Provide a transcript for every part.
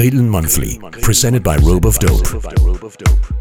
Caitlin Monthly, presented by Rope of Dope.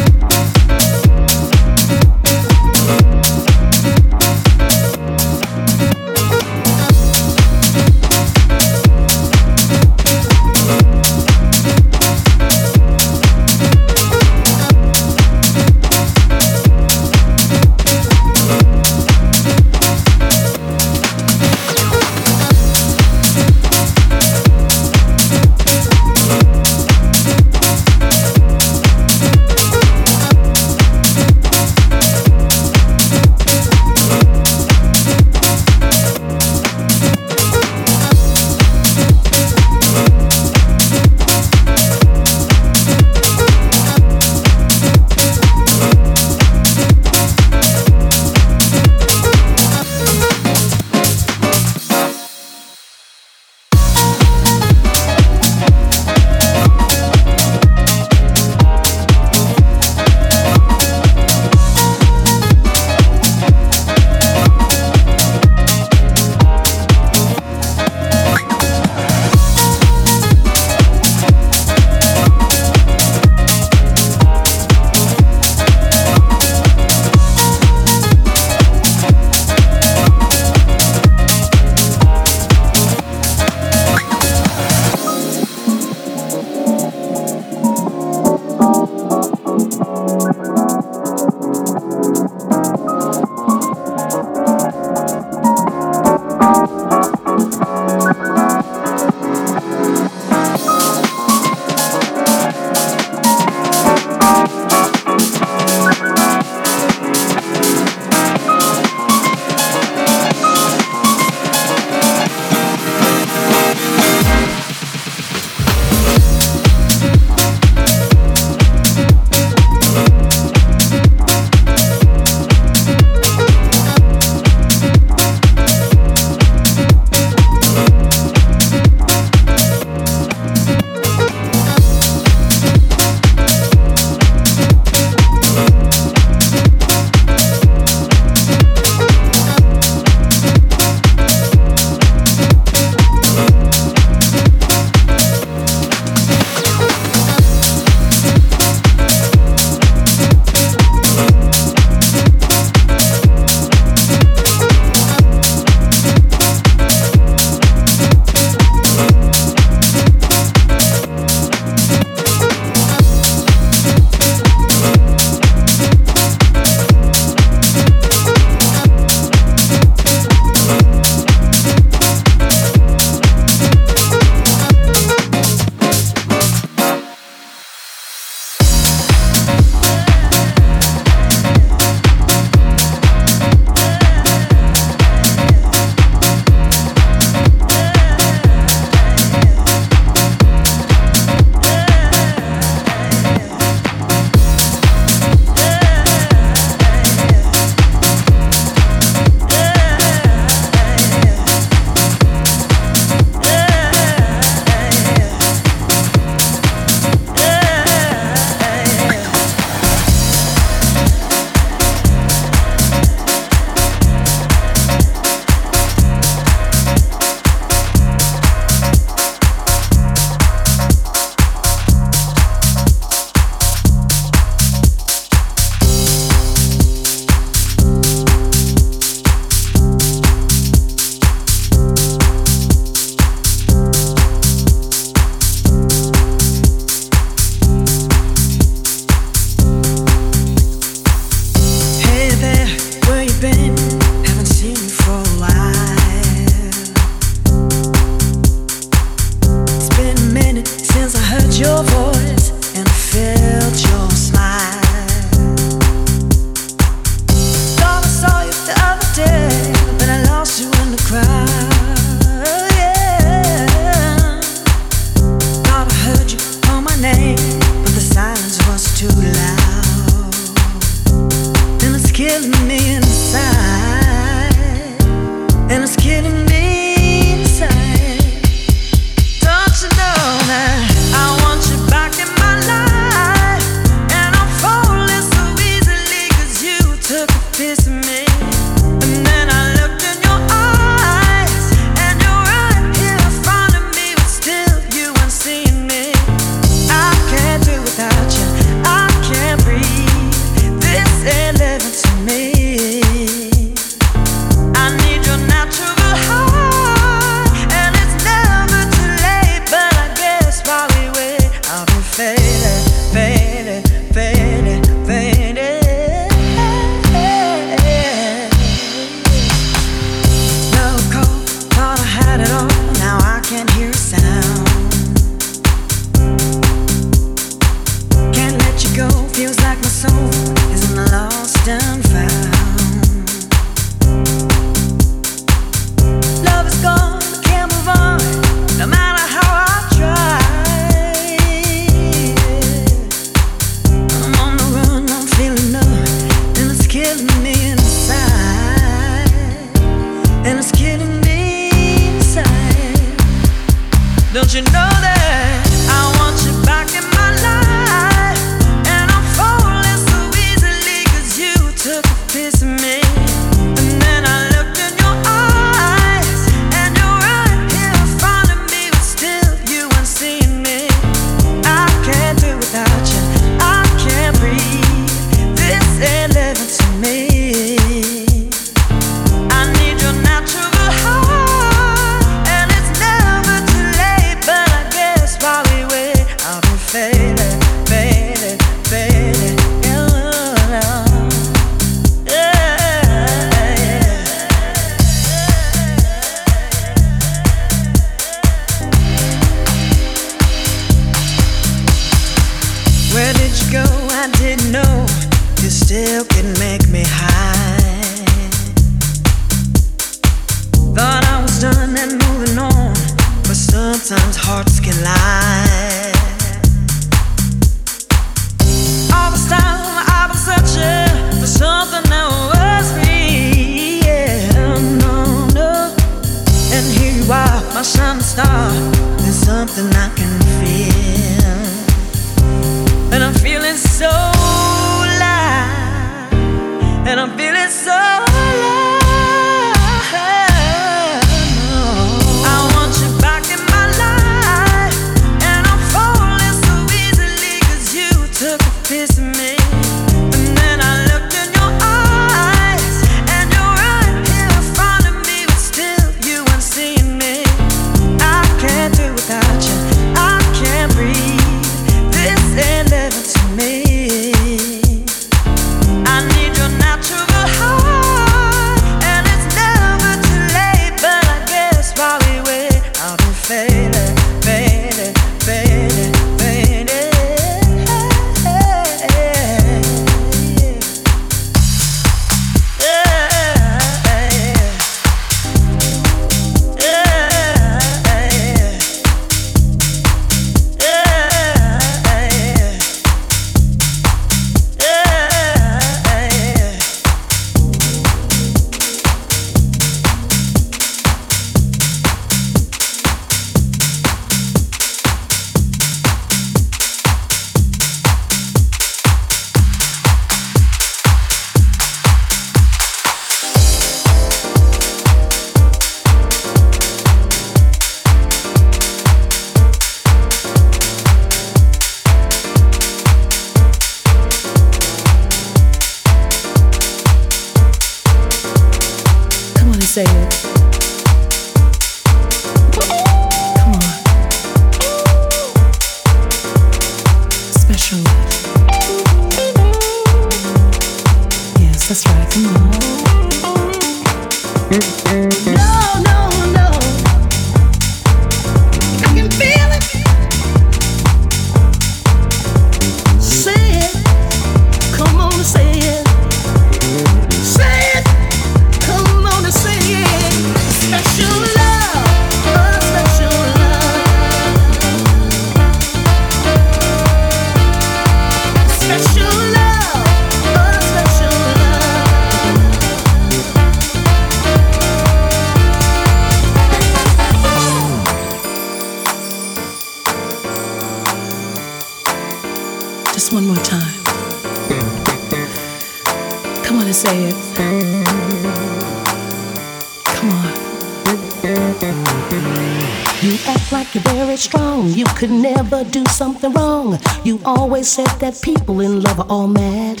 Always said that people in love are all mad.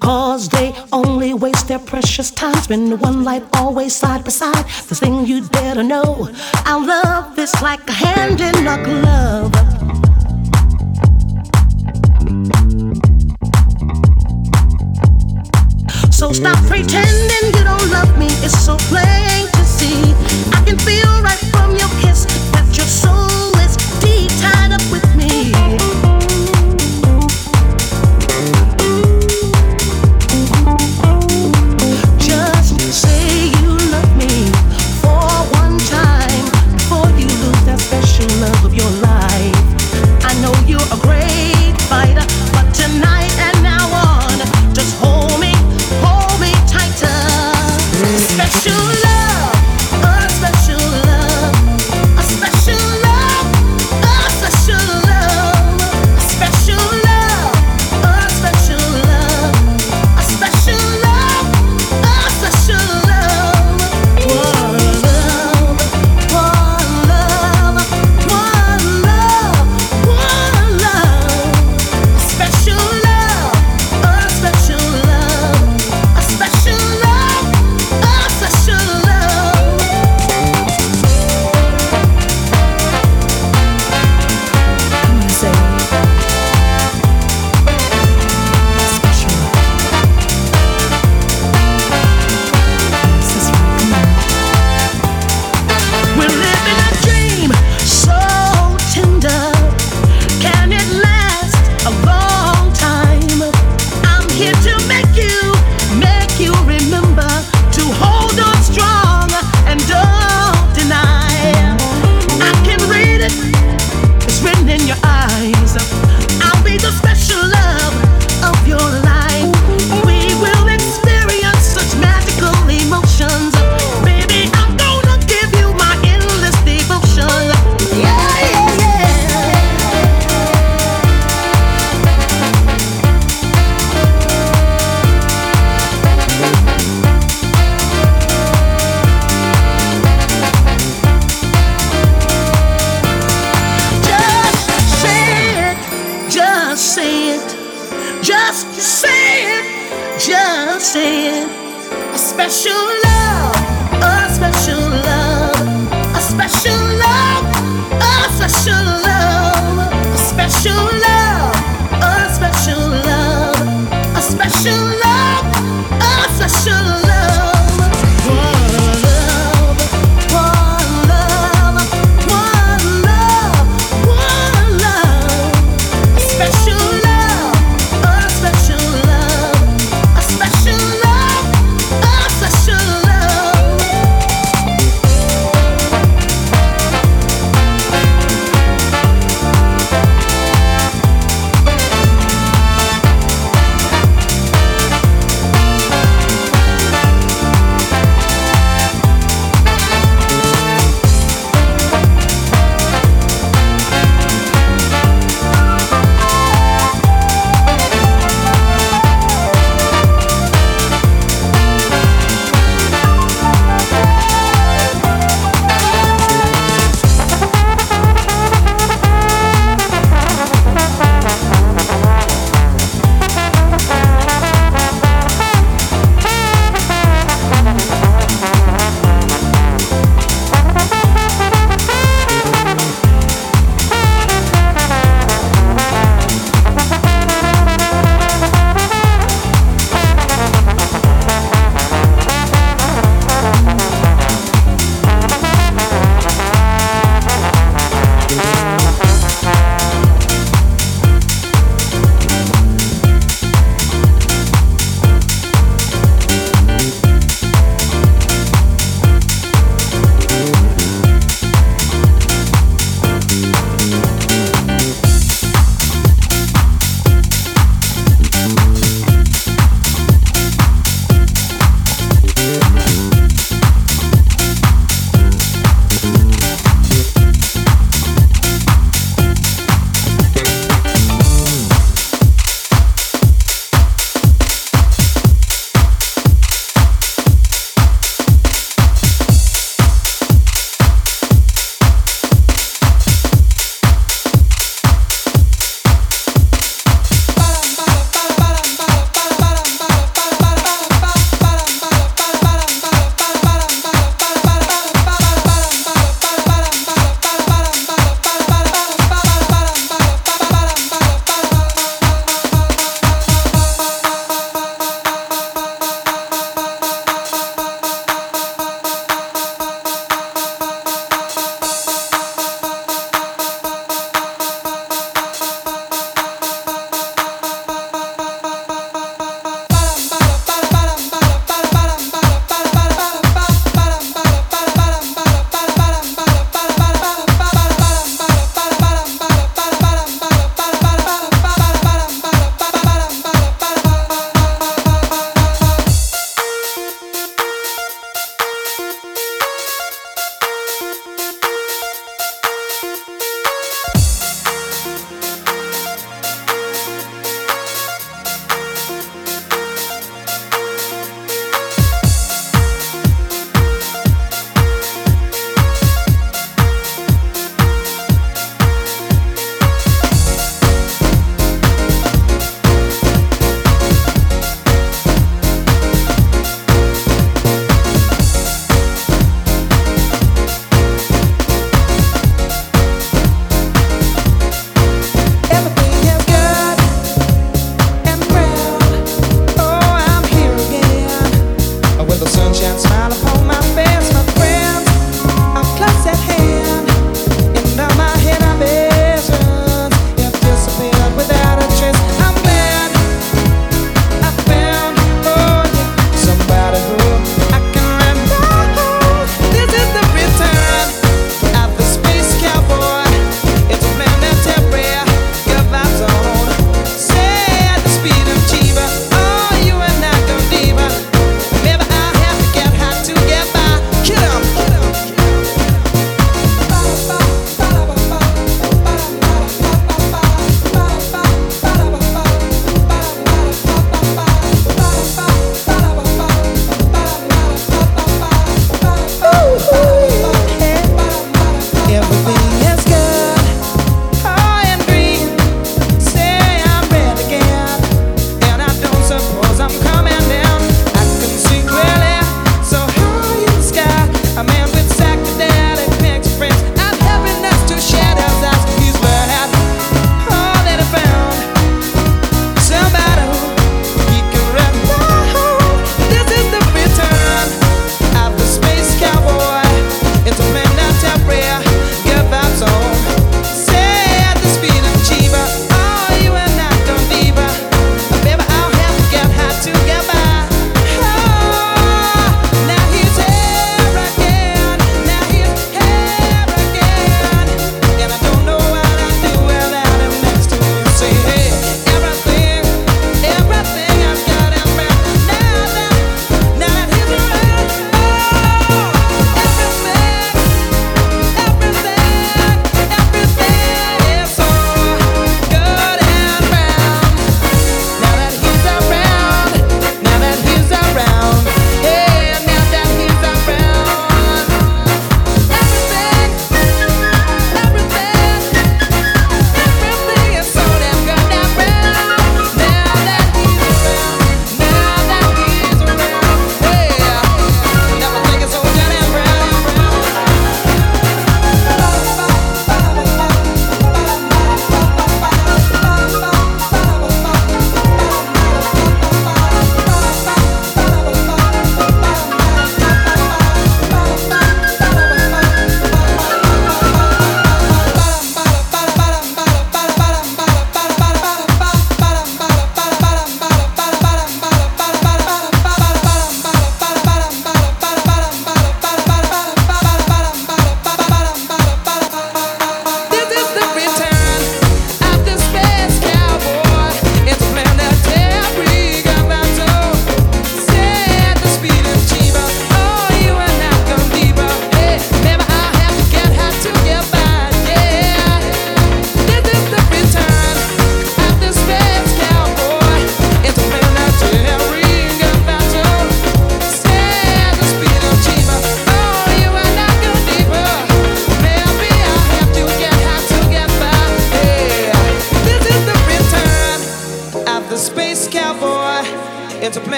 Cause they only waste their precious time spending one life always side by side. The thing you'd better know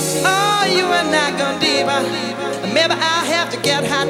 Oh, uh, maybe I have to get high.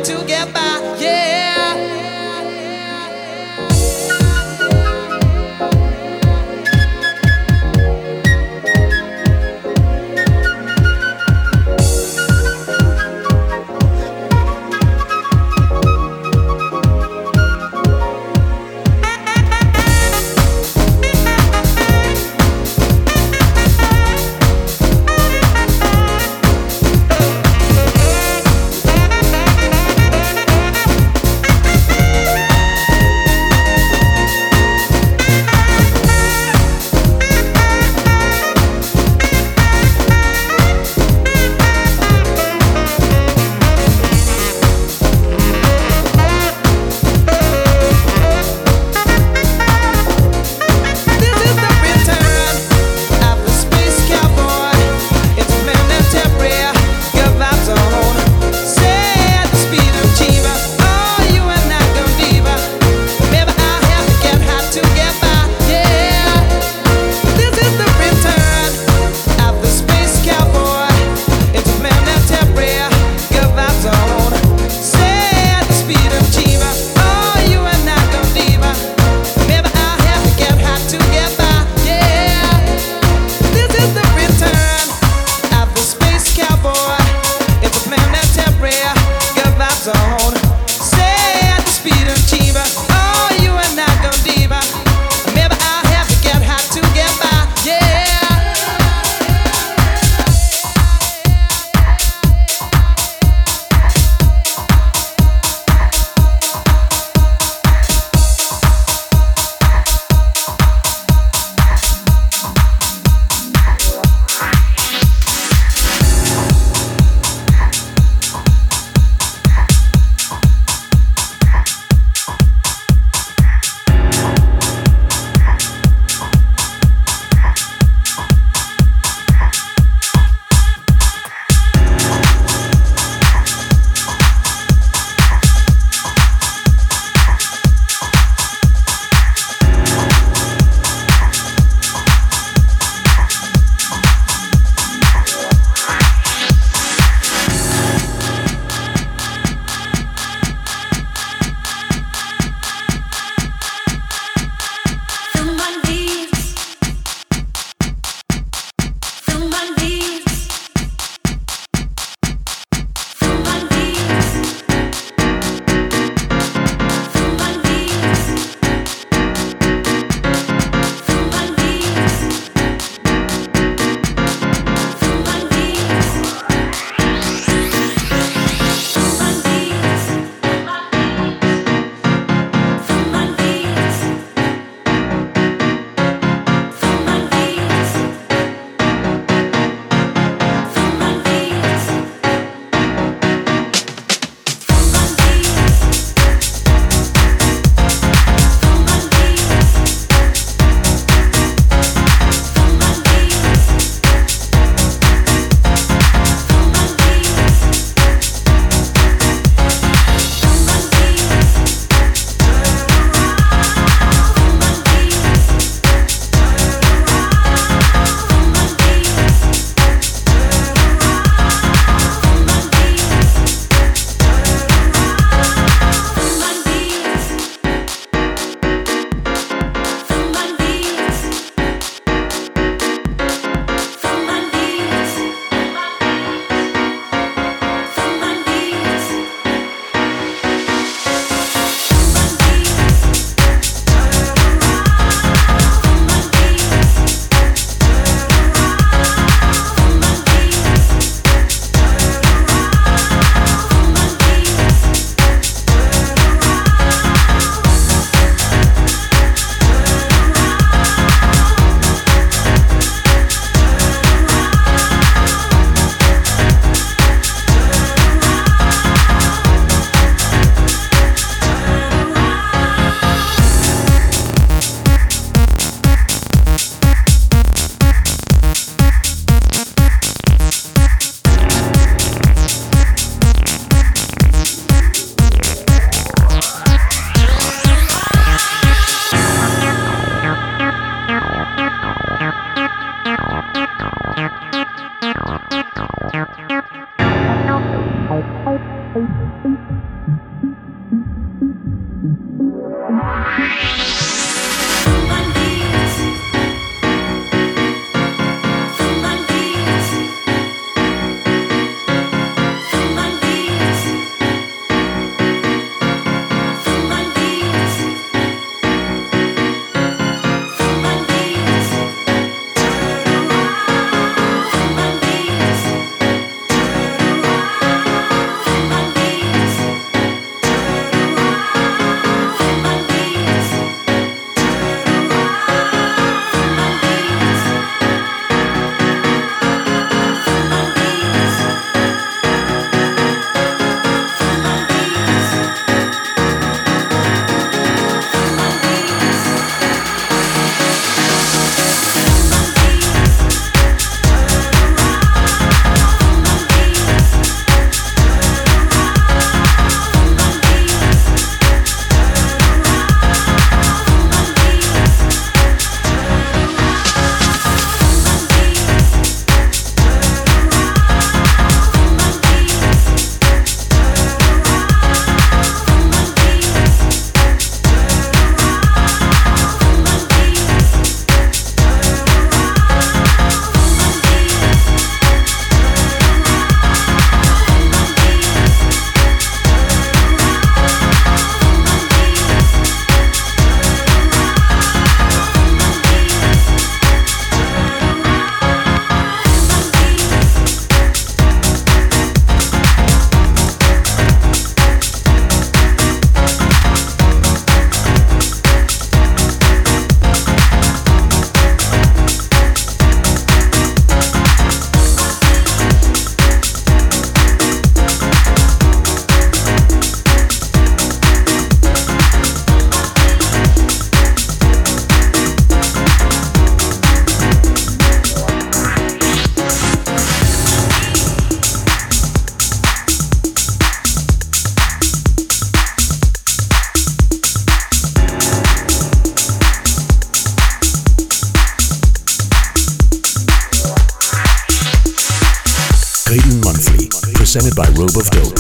By Rope of Dope.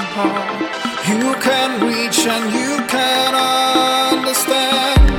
You can reach and you can understand.